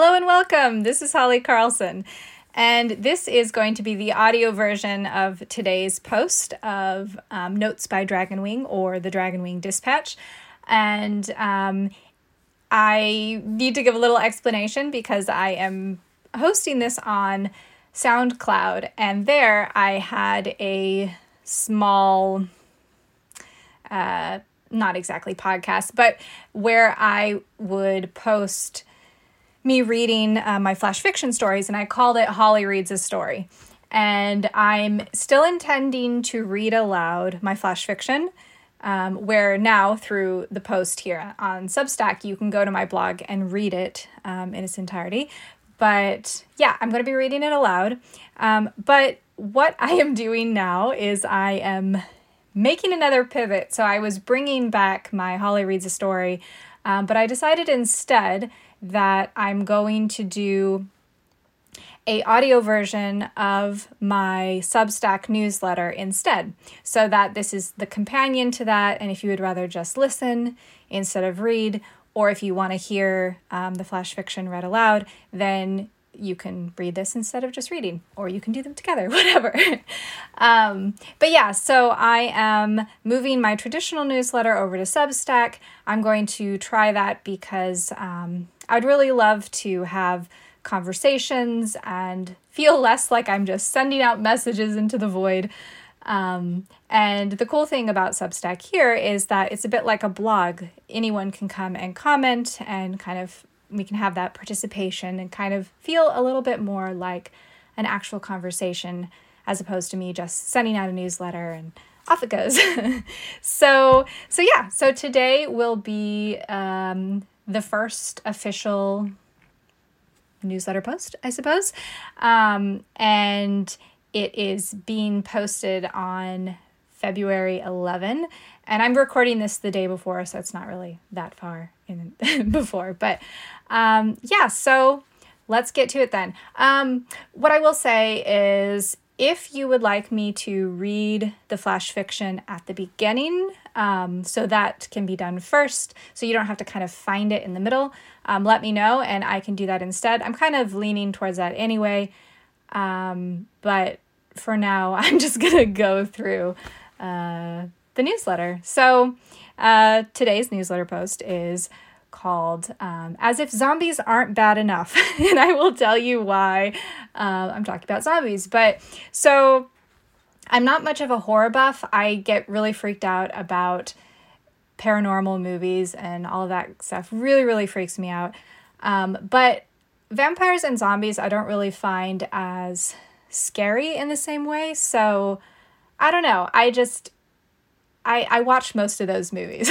Hello and welcome. This is Holly Karlsson. And this is going to be the audio version of today's post of um, Notes by Dragonwing or the Dragonwing Dispatch. And um, I need to give a little explanation because I am hosting this on SoundCloud. And there I had a small, uh, not exactly podcast, but where I would post me reading uh, my flash fiction stories, and I called it Holly Reads a Story. And I'm still intending to read aloud my flash fiction, um, where now through the post here on Substack, you can go to my blog and read it um, in its entirety. But yeah, I'm going to be reading it aloud. Um, but what I am doing now is I am making another pivot. So I was bringing back my Holly Reads a Story, um, but I decided instead that I'm going to do a audio version of my Substack newsletter instead, so that this is the companion to that. And if you would rather just listen instead of read, or if you want to hear um, the flash fiction read aloud, then you can read this instead of just reading, or you can do them together, whatever. um, but yeah, so I am moving my traditional newsletter over to Substack. I'm going to try that because um, I'd really love to have conversations and feel less like I'm just sending out messages into the void. Um, and the cool thing about Substack here is that it's a bit like a blog. Anyone can come and comment and kind of we can have that participation and kind of feel a little bit more like an actual conversation as opposed to me just sending out a newsletter and off it goes. so so yeah, so today will be um, the first official newsletter post, I suppose, um, and it is being posted on February 11. And I'm recording this the day before, so it's not really that far in before. But um, yeah, so let's get to it then. Um, what I will say is if you would like me to read the flash fiction at the beginning, um, so that can be done first, so you don't have to kind of find it in the middle, um, let me know and I can do that instead. I'm kind of leaning towards that anyway, um, but for now, I'm just gonna go through uh, the newsletter. So uh, today's newsletter post is called um, As If Zombies Aren't Bad Enough. and I will tell you why uh, I'm talking about zombies. But so I'm not much of a horror buff. I get really freaked out about paranormal movies and all of that stuff. Really, really freaks me out. Um, but vampires and zombies, I don't really find as scary in the same way. So I don't know. I just I, I watched most of those movies.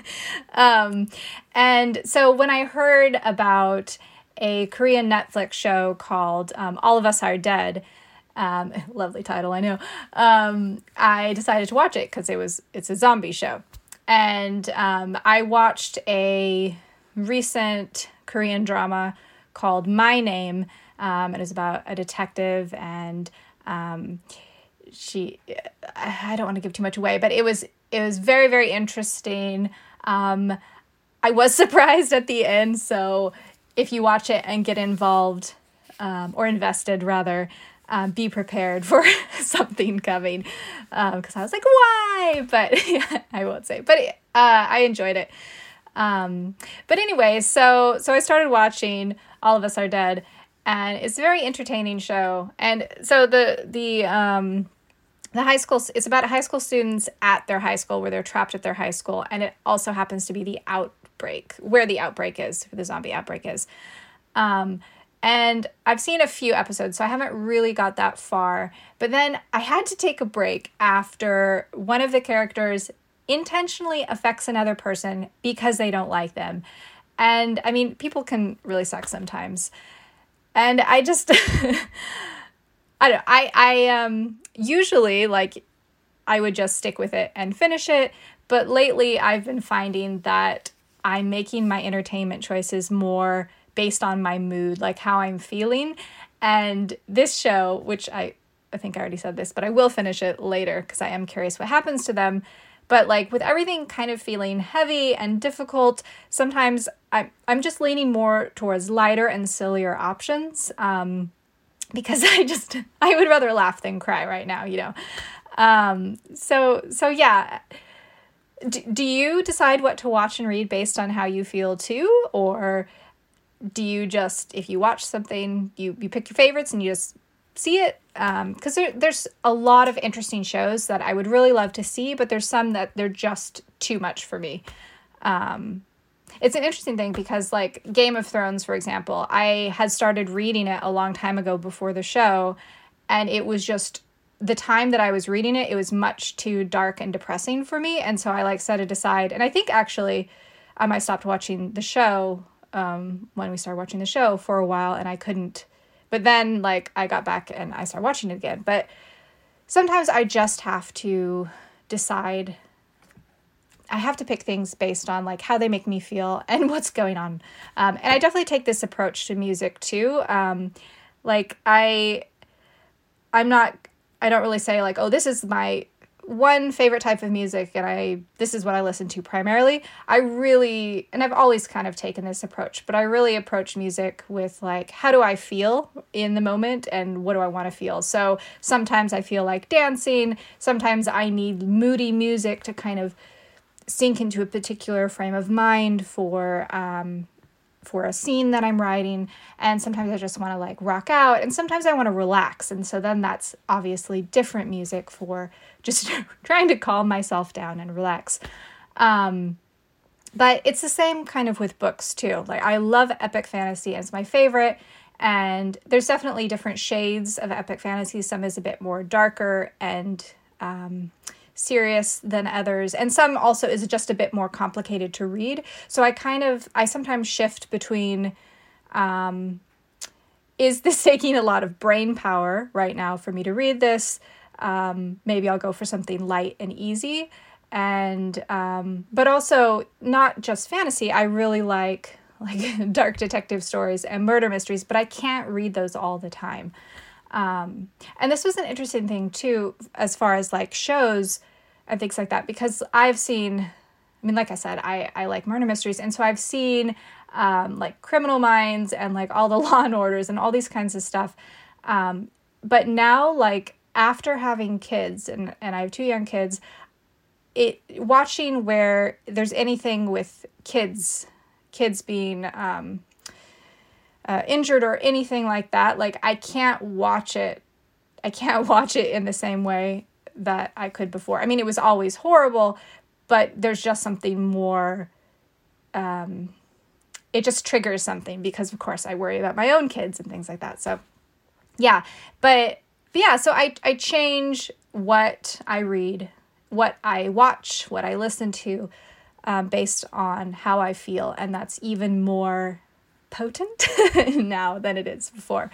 um, and so when I heard about a Korean Netflix show called um, All of Us Are Dead, um, lovely title, I know. Um, I decided to watch it because it was it's a zombie show, and um, I watched a recent Korean drama called My Name. Um, it was about a detective and she i don't want to give too much away but it was it was very very interesting. Um i was surprised at the end so if you watch it and get involved um, or invested rather um, be prepared for something coming. Um because um, i was like why? But yeah, i won't say but uh, i enjoyed it. Um, but anyway so so i started watching all of us are dead and it's a very entertaining show. And so the the um the high school it's about high school students at their high school where they're trapped at their high school and it also happens to be the outbreak where the outbreak is the zombie outbreak is. Um, and i've seen a few episodes so i haven't really got that far but then i had to take a break after one of the characters intentionally affects another person because they don't like them. And i mean people can really suck sometimes. And i just I don't I I um usually like I would just stick with it and finish it, but lately I've been finding that I'm making my entertainment choices more based on my mood, like how I'm feeling. And this show, which I I think I already said this, but I will finish it later because I am curious what happens to them. But like with everything kind of feeling heavy and difficult, sometimes I'm I'm just leaning more towards lighter and sillier options. Um, because I just I would rather laugh than cry right now, you know. Um, so so yeah. D- do you decide what to watch and read based on how you feel too, or do you just if you watch something you you pick your favorites and you just see it because um, there, there's a lot of interesting shows that I would really love to see, but there's some that they're just too much for me. Um, it's an interesting thing because, like Game of Thrones, for example, I had started reading it a long time ago before the show, and it was just the time that I was reading it, it was much too dark and depressing for me, and so I like set it aside. And I think actually, um, I stopped watching the show um, when we started watching the show for a while, and I couldn't but then like I got back and I started watching it again. But sometimes I just have to decide I have to pick things based on like how they make me feel and what's going on. Um, and I definitely take this approach to music too. Um, like I, I'm not. I don't really say like, oh, this is my one favorite type of music and I this is what I listen to primarily. I really and I've always kind of taken this approach, but I really approach music with like how do I feel in the moment and what do I want to feel. So sometimes I feel like dancing, sometimes I need moody music to kind of sink into a particular frame of mind for um for a scene that I'm writing. And sometimes I just want to like rock out. And sometimes I want to relax. And so then that's obviously different music for just trying to calm myself down and relax. Um, but it's the same kind of with books too. Like I love epic fantasy as my favorite. And there's definitely different shades of epic fantasy. Some is a bit more darker and um, serious than others. And some also is just a bit more complicated to read. So i kind of i sometimes shift between um, is this taking a lot of brain power right now for me to read this? Um, maybe i'll go for something light and easy. And um, but also not just fantasy. I really like like dark detective stories and murder mysteries but i can't read those all the time. Um, and this was an interesting thing too, as far as like shows and things like that, because I've seen, I mean, like I said, I, I like murder mysteries. And so I've seen um, like criminal minds and like all the law and orders and all these kinds of stuff. Um, but now, like after having kids and, and I have two young kids, it watching where there's anything with kids, kids being, um, uh, injured or anything like that, like I can't watch it. I can't watch it in the same way that I could before. I mean, it was always horrible, but there's just something more. Um, it just triggers something because, of course, I worry about my own kids and things like that. So, yeah, but, but yeah, so I I change what I read, what I watch, what I listen to, um, based on how I feel, and that's even more potent now than it is before.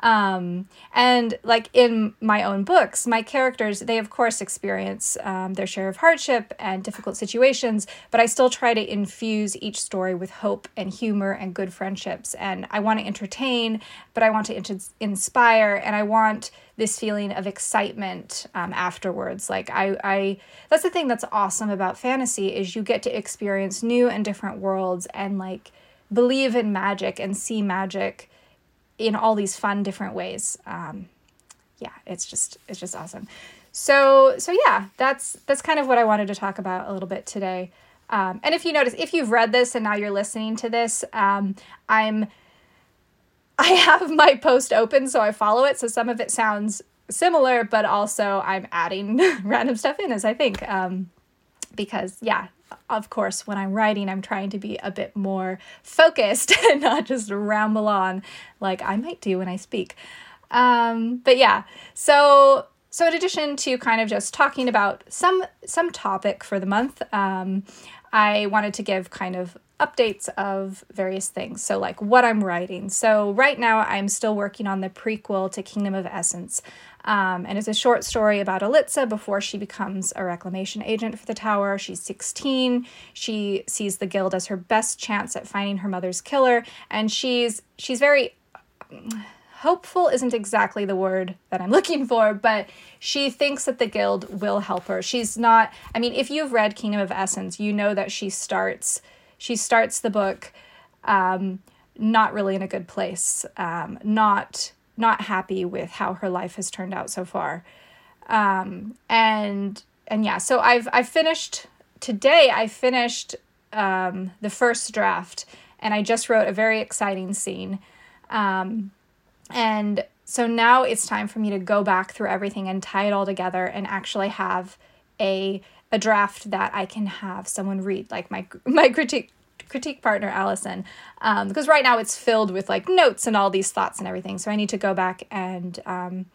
Um, and like in my own books, my characters, they of course experience um, their share of hardship and difficult situations, but I still try to infuse each story with hope and humor and good friendships. And I want to entertain, but I want to int- inspire, and I want this feeling of excitement um, afterwards. Like I, I, that's the thing that's awesome about fantasy is you get to experience new and different worlds and like believe in magic and see magic in all these fun different ways. Um, yeah, it's just it's just awesome. So so yeah, that's that's kind of what I wanted to talk about a little bit today. Um, and if you notice, if you've read this and now you're listening to this, um, I'm I have my post open, so I follow it. So some of it sounds similar, but also I'm adding random stuff in as I think. Um, because yeah, of course, when I'm writing, I'm trying to be a bit more focused and not just ramble on like I might do when I speak. Um, but yeah, so so in addition to kind of just talking about some some topic for the month, um, I wanted to give kind of updates of various things. So, like what I'm writing. So, right now, I'm still working on the prequel to Kingdom of Essence. Um, and it's a short story about Elitza before she becomes a reclamation agent for the tower. She's 16. She sees the guild as her best chance at finding her mother's killer, and she's she's very hopeful isn't exactly the word that I'm looking for, but she thinks that the guild will help her. She's not, I mean, if you've read Kingdom of Essence, you know that she starts she starts the book um, not really in a good place, um, not not happy with how her life has turned out so far, um, and and yeah, so I've I finished today. I finished um, the first draft, and I just wrote a very exciting scene, um, and so now it's time for me to go back through everything and tie it all together and actually have a a draft that I can have someone read, like my my critique critique partner Allison, um, because right now it's filled with like notes and all these thoughts and everything. So I need to go back and um,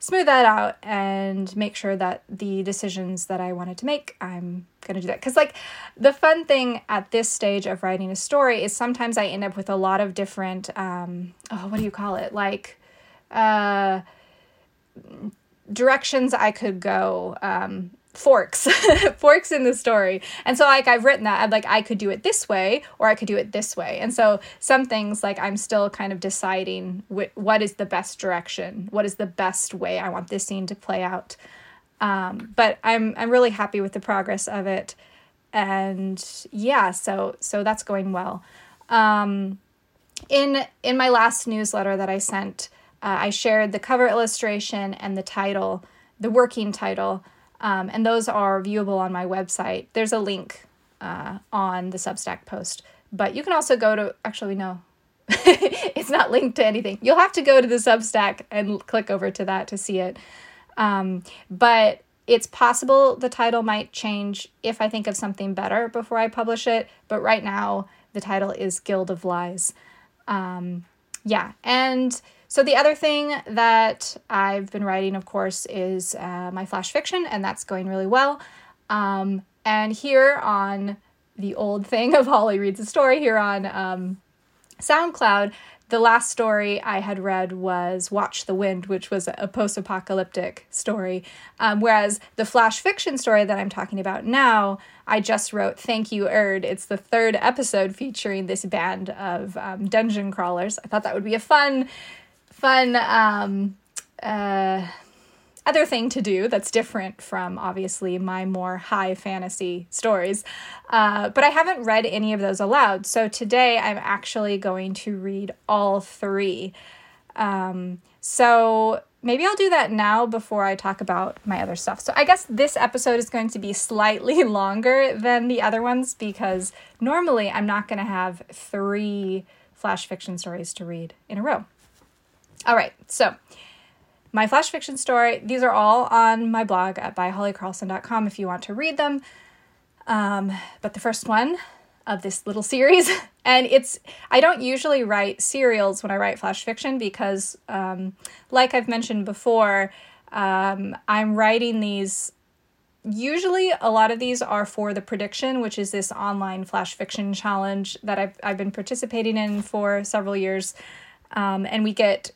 smooth that out and make sure that the decisions that I wanted to make, I'm gonna do that. Because like the fun thing at this stage of writing a story is sometimes I end up with a lot of different um, oh what do you call it like uh, directions I could go. Um, forks forks in the story. And so like i've written that i'm like i could do it this way or i could do it this way. And so some things like i'm still kind of deciding wh- what is the best direction what is the best way i want this scene to play out. Um, but i'm i'm really happy with the progress of it. And yeah so so that's going well. Um, in in my last newsletter that i sent uh, i shared the cover illustration and the title the working title um, and those are viewable on my website. There's a link uh, on the Substack post, but you can also go to, actually, no, it's not linked to anything. You'll have to go to the Substack and click over to that to see it. Um, but it's possible the title might change if I think of something better before I publish it. But right now, the title is Guild of Lies. Um, yeah, and so, the other thing that I've been writing, of course, is uh, my flash fiction, and that's going really well. Um, and here on the old thing of Holly Reads a Story, here on um, SoundCloud, the last story I had read was Watch the Wind, which was a post apocalyptic story. Um, whereas the flash fiction story that I'm talking about now, I just wrote Thank You, Erd. It's the third episode featuring this band of um, dungeon crawlers. I thought that would be a fun fun um, uh, other thing to do that's different from obviously my more high fantasy stories. Uh, but I haven't read any of those aloud. So today I'm actually going to read all three. Um, so maybe I'll do that now before I talk about my other stuff. So I guess this episode is going to be slightly longer than the other ones because normally I'm not going to have three flash fiction stories to read in a row. All right, so my flash fiction story, these are all on my blog at byhollykarlsson.com if you want to read them. Um, but the first one of this little series, and it's, I don't usually write serials when I write flash fiction because, um, like I've mentioned before, um, I'm writing these. Usually, a lot of these are for the prediction, which is this online flash fiction challenge that I've, I've been participating in for several years. Um, and we get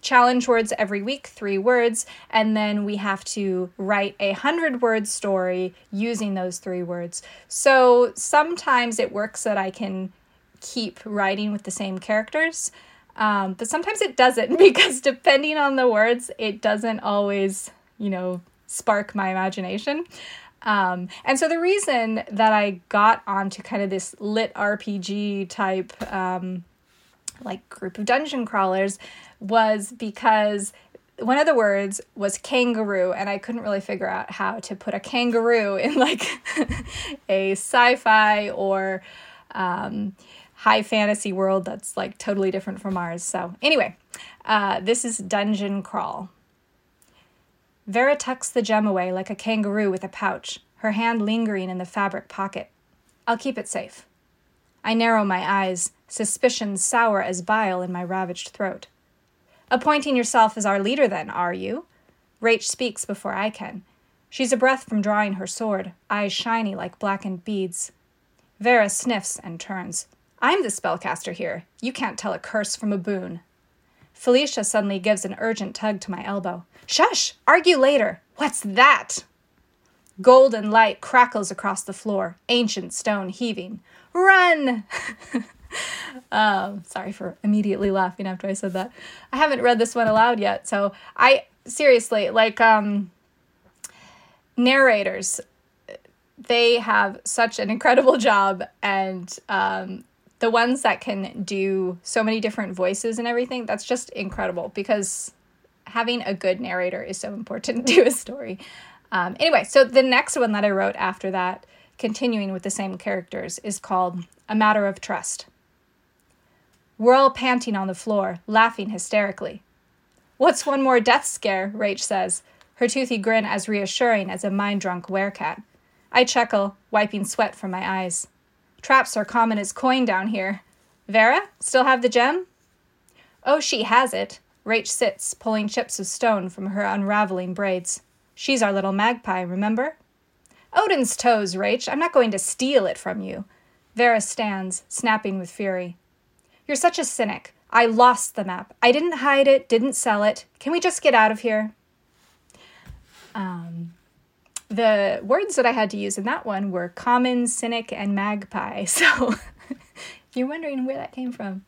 challenge words every week, three words, and then we have to write a hundred word story using those three words. So sometimes it works that I can keep writing with the same characters, um, but sometimes it doesn't because depending on the words, it doesn't always, you know, spark my imagination. Um, and so the reason that I got onto kind of this lit RPG type um, like group of dungeon crawlers was because one of the words was kangaroo and i couldn't really figure out how to put a kangaroo in like a sci-fi or um, high fantasy world that's like totally different from ours. So anyway uh, this is dungeon crawl. Vera tucks the gem away like a kangaroo with a pouch her hand lingering in the fabric pocket. I'll keep it safe i narrow my eyes suspicion sour as bile in my ravaged throat. Appointing yourself as our leader, then, are you? Rach speaks before I can. She's a breath from drawing her sword, eyes shiny like blackened beads. Vera sniffs and turns. I'm the spellcaster here. You can't tell a curse from a boon. Felicia suddenly gives an urgent tug to my elbow. Shush! Argue later! What's that? Golden light crackles across the floor, ancient stone heaving. Run! um, sorry for immediately laughing after I said that. I haven't read this one aloud yet, so I seriously like um, narrators. they have such an incredible job, and um, the ones that can do so many different voices and everything, that's just incredible because having a good narrator is so important to a story. Um, anyway, so the next one that I wrote after that, continuing with the same characters, is called A Matter of Trust. We're all panting on the floor, laughing hysterically. What's one more death scare? Rach says, her toothy grin as reassuring as a mind drunk werecat. I chuckle, wiping sweat from my eyes. Traps are common as coin down here. Vera, still have the gem? Oh, she has it. Rach sits, pulling chips of stone from her unraveling braids. She's our little magpie, remember? Odin's toes, Rach. I'm not going to steal it from you. Vera stands, snapping with fury. You're such a cynic. I lost the map. I didn't hide it, didn't sell it. Can we just get out of here? Um, the words that I had to use in that one were common, cynic, and magpie. So you're wondering where that came from.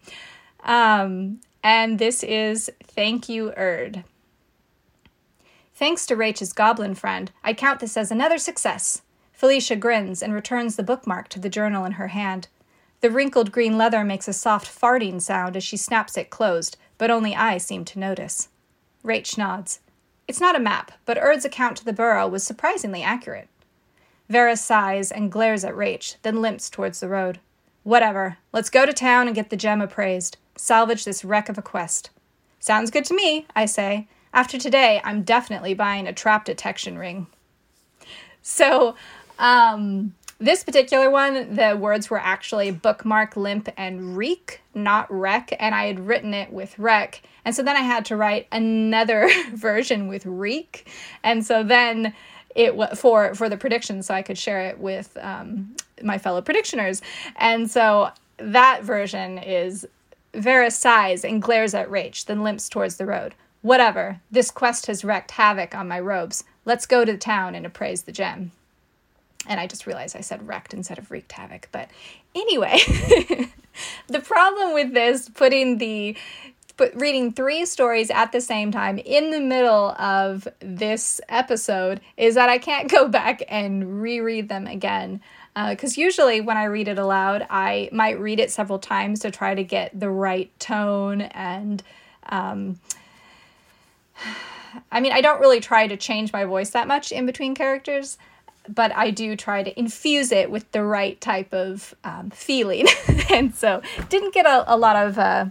Um, and this is Thank You, Erd. Thanks to Rach's goblin friend, I count this as another success. Felicia grins and returns the bookmark to the journal in her hand. The wrinkled green leather makes a soft farting sound as she snaps it closed, but only I seem to notice. Rach nods. It's not a map, but Erd's account to the burrow was surprisingly accurate. Vera sighs and glares at Rach, then limps towards the road. Whatever. Let's go to town and get the gem appraised. Salvage this wreck of a quest. Sounds good to me, I say. After today, I'm definitely buying a trap detection ring. So, um, this particular one, the words were actually bookmark, limp, and reek, not wreck, and I had written it with wreck. And so then I had to write another version with reek. And so then it was for for the prediction so I could share it with um, my fellow predictioners. And so that version is Vera sighs and glares at Rach, then limps towards the road. Whatever, this quest has wreaked havoc on my robes. Let's go to town and appraise the gem. And I just realized I said wrecked instead of wreaked havoc. But anyway, the problem with this, putting the but reading three stories at the same time in the middle of this episode is that I can't go back and reread them again. Because uh, usually when I read it aloud, I might read it several times to try to get the right tone and. Um, I mean, I don't really try to change my voice that much in between characters but I do try to infuse it with the right type of um, feeling. and so didn't get a, a lot of uh,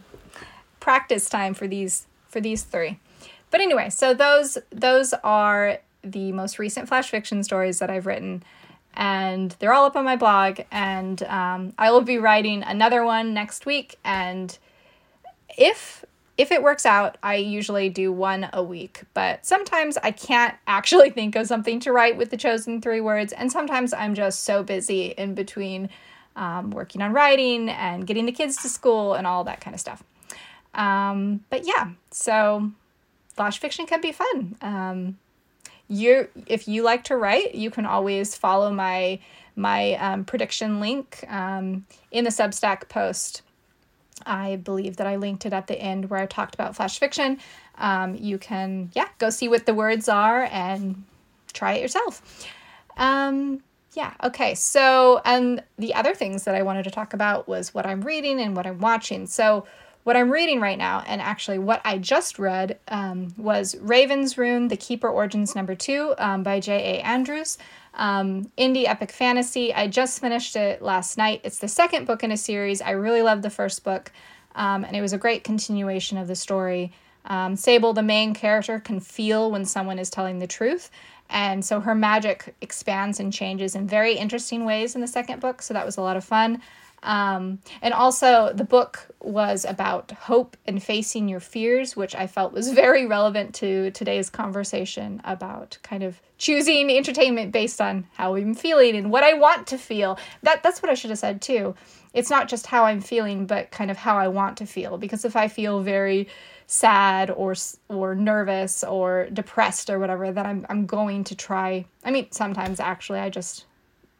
practice time for these for these three. But anyway, so those those are the most recent flash fiction stories that I've written, and they're all up on my blog. And um, I will be writing another one next week. And if if it works out, I usually do one a week, but sometimes I can't actually think of something to write with the chosen three words, and sometimes I'm just so busy in between um, working on writing and getting the kids to school and all that kind of stuff. Um, but yeah, so flash fiction can be fun. Um, you, if you like to write, you can always follow my my um, prediction link um, in the Substack post I believe that I linked it at the end where I talked about flash fiction. Um, you can, yeah, go see what the words are and try it yourself. Um, yeah, okay. So, and the other things that I wanted to talk about was what I'm reading and what I'm watching. So, what I'm reading right now, and actually what I just read, um, was Raven's Rune, The Keeper Origins number two um, by J.A. Andrews um, indie epic fantasy. I just finished it last night. It's the second book in a series. I really loved the first book, um, and it was a great continuation of the story. Um, Sable, the main character, can feel when someone is telling the truth, and so her magic expands and changes in very interesting ways in the second book. So that was a lot of fun. Um, and also, the book was about hope and facing your fears, which I felt was very relevant to today's conversation about kind of choosing entertainment based on how I'm feeling and what I want to feel. That that's what I should have said too. It's not just how I'm feeling, but kind of how I want to feel. Because if I feel very sad or or nervous or depressed or whatever, then I'm I'm going to try. I mean, sometimes actually I just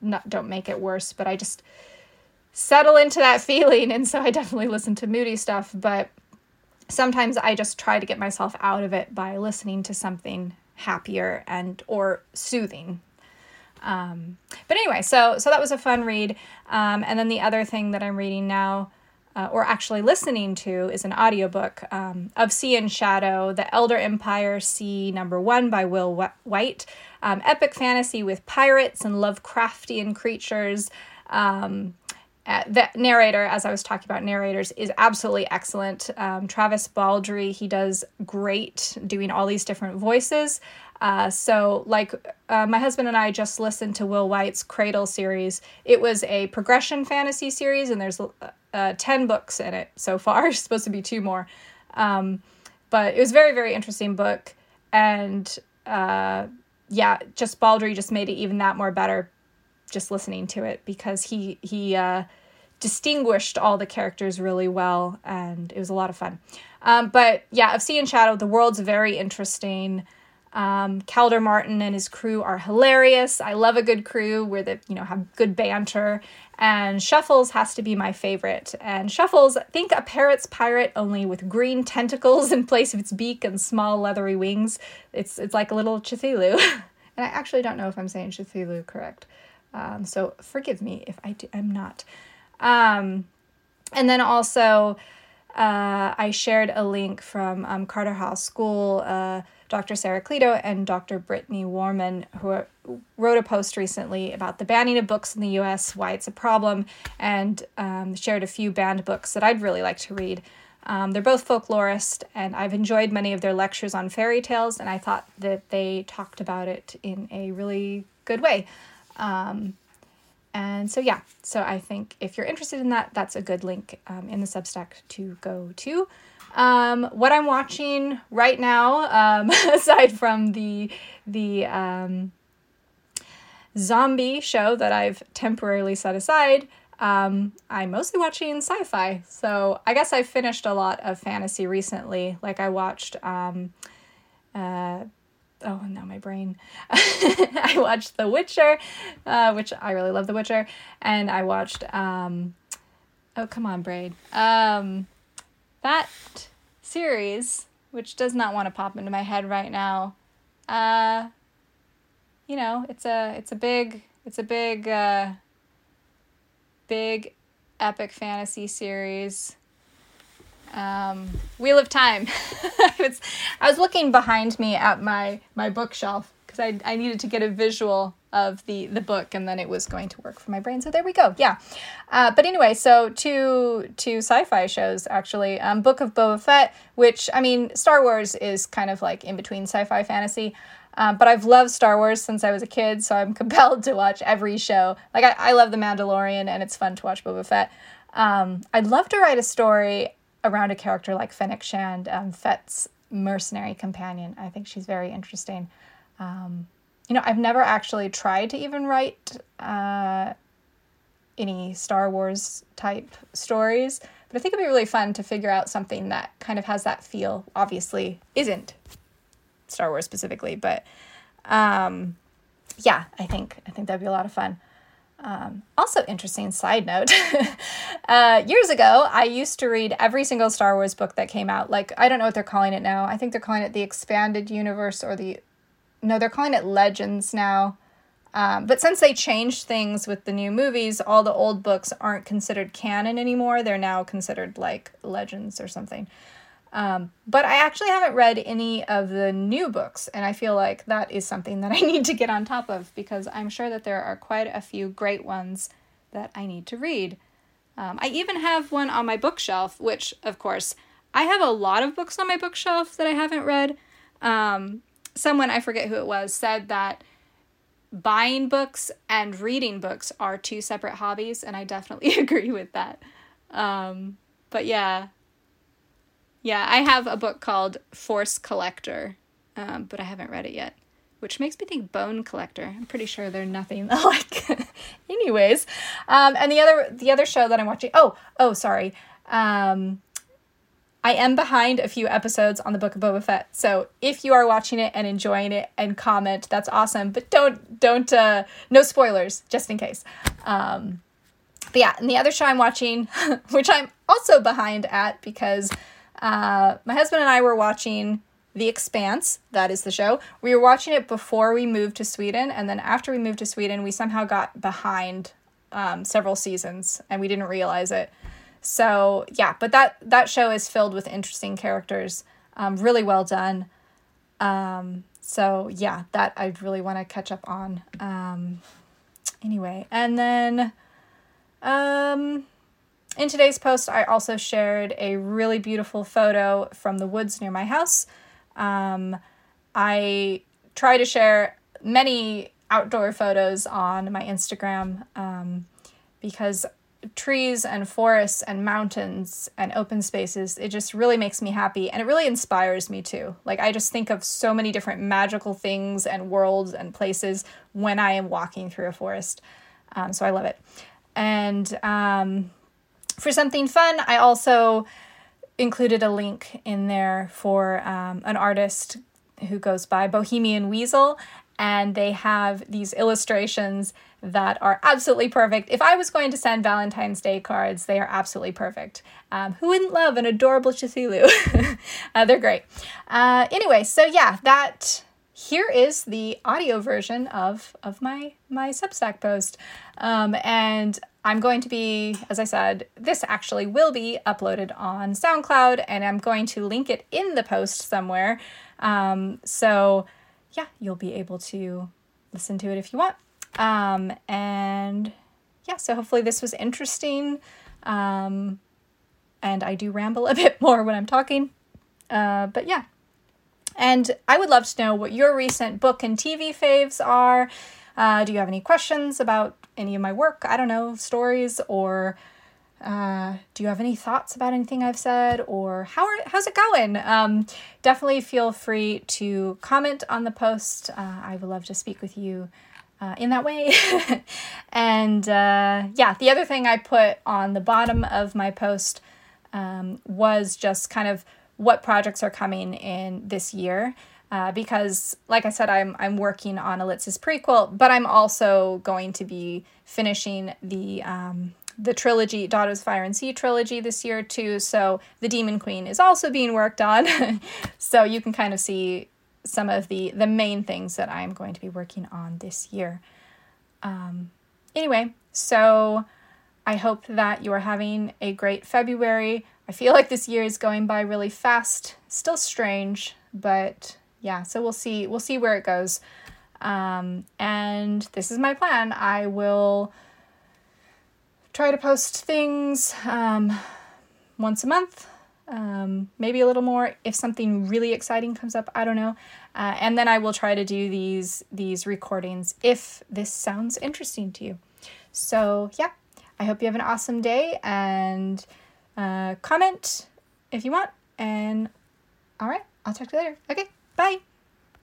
not, don't make it worse, but I just settle into that feeling. And so I definitely listen to moody stuff, but sometimes I just try to get myself out of it by listening to something happier and or soothing. Um, but anyway, so so that was a fun read. Um, and then the other thing that I'm reading now, uh, or actually listening to, is an audiobook um, of Sea and Shadow, The Elder Empire Sea Number One by Will Wight. Um, epic fantasy with pirates and Lovecraftian creatures. Um, uh, the narrator, as I was talking about narrators, is absolutely excellent. Um, Travis Baldree, he does great doing all these different voices. Uh, so, like, uh, my husband and I just listened to Will Wight's Cradle series. It was a progression fantasy series, and there's uh, 10 books in it so far. There's supposed to be two more. Um, but it was very, very interesting book. And uh, yeah, just Baldry just made it even that more better just listening to it because he, he, uh, distinguished all the characters really well and it was a lot of fun. Um, but yeah, of Sea and Shadow, the world's very interesting. Um, Calder Marten and his crew are hilarious. I love a good crew where they, you know, have good banter. And Shuffles has to be my favorite. And Shuffles, think a parrot's pirate only with green tentacles in place of its beak and small leathery wings. It's it's like a little Cthulhu. and I actually don't know if I'm saying Cthulhu correct. Um, so forgive me if I do, I'm not. Um, and then also, uh, I shared a link from um, Carterhaugh School. Uh, Dr. Sara Cleto and Dr. Brittany Warman, who wrote a post recently about the banning of books in the US, why it's a problem, and um, shared a few banned books that I'd really like to read. Um, they're both folklorist, and I've enjoyed many of their lectures on fairy tales, and I thought that they talked about it in a really good way. Um, and so, yeah, so I think if you're interested in that, that's a good link um, in the Substack to go to. Um, what I'm watching right now, um, aside from the the um, zombie show that I've temporarily set aside, um, I'm mostly watching sci-fi. So I guess I finished a lot of fantasy recently. Like I watched. Um, uh, oh no, my brain. I watched The Witcher, uh, which I really love The Witcher, and I watched. Um, oh come on, Braid. Um, that series, which does not want to pop into my head right now, uh, you know, it's a it's a big it's a big uh, big epic fantasy series. Um, Wheel of Time. I, was, I was looking behind me at my my bookshelf because I I needed to get a visual of the the book and then it was going to work for my brain. So there we go. Yeah. Uh, but anyway so two two sci-fi shows actually. Um, book of boba fett which i mean star wars is kind of like in between sci-fi fantasy. Um, but i've loved star wars since i was a kid so i'm compelled to watch every show. Like i, I love the mandalorian and it's fun to watch boba fett. Um, i'd love to write a story around a character like fennec shand um, fett's mercenary companion i think she's very interesting um, you know, I've never actually tried to even write uh, any Star Wars type stories, but I think it'd be really fun to figure out something that kind of has that feel. Obviously, isn't Star Wars specifically, but um, yeah, I think I think that'd be a lot of fun. Um, also, interesting side note uh, years ago, I used to read every single Star Wars book that came out. Like, I don't know what they're calling it now. I think they're calling it the Expanded Universe or the no, they're calling it Legends now. Um, but since they changed things with the new movies, all the old books aren't considered canon anymore. They're now considered like legends or something. Um, but I actually haven't read any of the new books, and I feel like that is something that I need to get on top of because I'm sure that there are quite a few great ones that I need to read. Um, I even have one on my bookshelf, which, of course, I have a lot of books on my bookshelf that I haven't read. Um, someone, I forget who it was, said that buying books and reading books are two separate hobbies, and I definitely agree with that. Um, but yeah. Yeah, I have a book called Force Collector, um, but I haven't read it yet, which makes me think Bone Collector. I'm pretty sure they're nothing alike. Anyways, um, and the other the other show that I'm watching. Oh, oh, sorry. Um, I am behind a few episodes on the Book of Boba Fett. So if you are watching it and enjoying it and comment, that's awesome. But don't don't uh no spoilers, just in case. Um but yeah, and the other show I'm watching, which I'm also behind at because uh my husband and I were watching The Expanse. That is the show. We were watching it before we moved to Sweden, and then after we moved to Sweden, we somehow got behind um, several seasons, and we didn't realize it. So yeah, but that that show is filled with interesting characters. Um, really well done. Um, so yeah, that I really want to catch up on. Um, anyway, and then um, in today's post, I also shared a really beautiful photo from the woods near my house. Um, I try to share many outdoor photos on my Instagram um, because trees and forests and mountains and open spaces it just really makes me happy and it really inspires me too. Like i just think of so many different magical things and worlds and places when i am walking through a forest. Um, so i love it. And um, for something fun i also included a link in there for um, an artist who goes by bohemian weasel and they have these illustrations that are absolutely perfect. If I was going to send Valentine's Day cards, they are absolutely perfect. Um, who wouldn't love an adorable Cthulhu? uh, they're great. Uh, anyway, so yeah, that here is the audio version of of my my Substack post, um, and I'm going to be, as I said, this actually will be uploaded on SoundCloud, and I'm going to link it in the post somewhere. Um, so yeah, you'll be able to listen to it if you want. Um, and yeah, so hopefully this was interesting. Um, and I do ramble a bit more when I'm talking. Uh, but yeah. And I would love to know what your recent book and TV faves are. Uh, do you have any questions about any of my work? I don't know, stories or uh, do you have any thoughts about anything I've said or how are, how's it going? Um, definitely feel free to comment on the post. Uh, I would love to speak with you uh, in that way. and uh, yeah, the other thing I put on the bottom of my post um, was just kind of what projects are coming in this year. Uh, because, like I said, I'm I'm working on Elitza's prequel, but I'm also going to be finishing the um, the trilogy, Daughters of Fire and Sea trilogy this year too. So the Demon Queen is also being worked on. so you can kind of see some of the the main things that I'm going to be working on this year. Um, anyway, so I hope that you are having a great February. I feel like this year is going by really fast. Still strange, but yeah. So we'll see. We'll see where it goes. Um, and this is my plan. I will try to post things um, once a month, um, maybe a little more if something really exciting comes up. I don't know, uh, and then I will try to do these these recordings if this sounds interesting to you. So yeah, I hope you have an awesome day and uh, comment if you want. And all right, I'll talk to you later. Okay, bye.